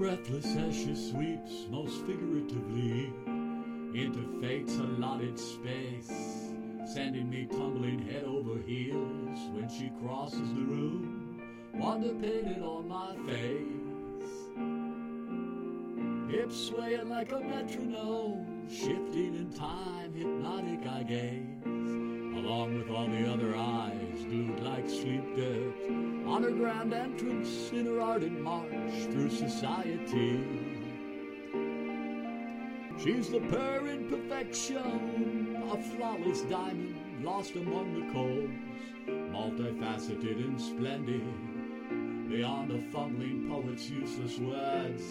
breathless as she sweeps most figuratively into fate's allotted space, sending me tumbling head over heels when she crosses the room, wonder painted on my face. Hips swaying like a metronome, shifting in time, hypnotic I gaze, along with all the other eyes glued like sleep dirt on her grand entrance in her ardent march through society. She's the purring perfection, a flawless diamond lost among the coals, multifaceted and splendid, beyond a fumbling poet's useless words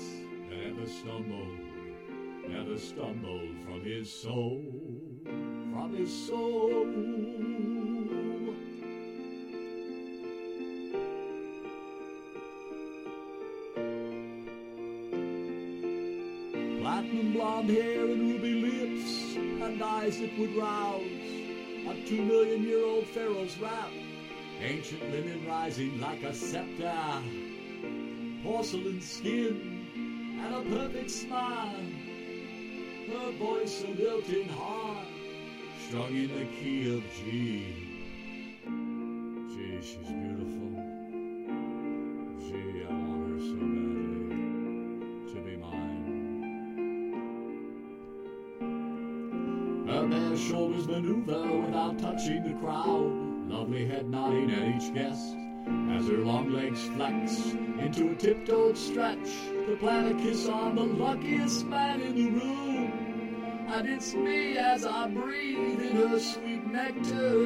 that ever stumbled, never stumbled from his soul, from his soul. Platinum blonde hair and ruby lips, and eyes that would rouse a two million year old pharaoh's wrath. Ancient linen rising like a scepter, porcelain skin, and a perfect smile. Her voice a lilting heart, strung in the key of G. Bare shoulders maneuver without touching the crowd. Lovely head nodding at each guest as her long legs flex into a tiptoed stretch to plant a kiss on the luckiest man in the room. And it's me as I breathe in her sweet nectar.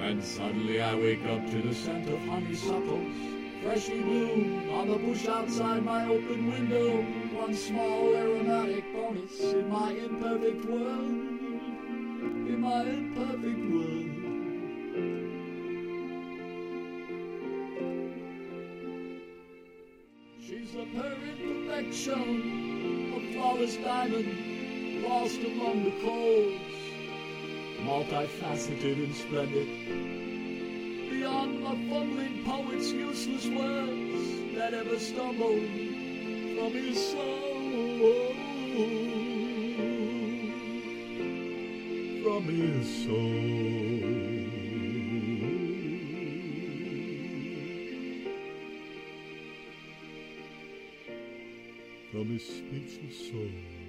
And suddenly I wake up to the scent of honeysuckles, freshly bloomed on the bush outside my open window. One small aromatic bonus in my imperfect world, in my imperfect world. She's a purring perfection, a flawless diamond, lost among the coals multifaceted and splendid, beyond the fumbling poet's useless words that ever stumbled from his soul, from his soul. From his speechless soul.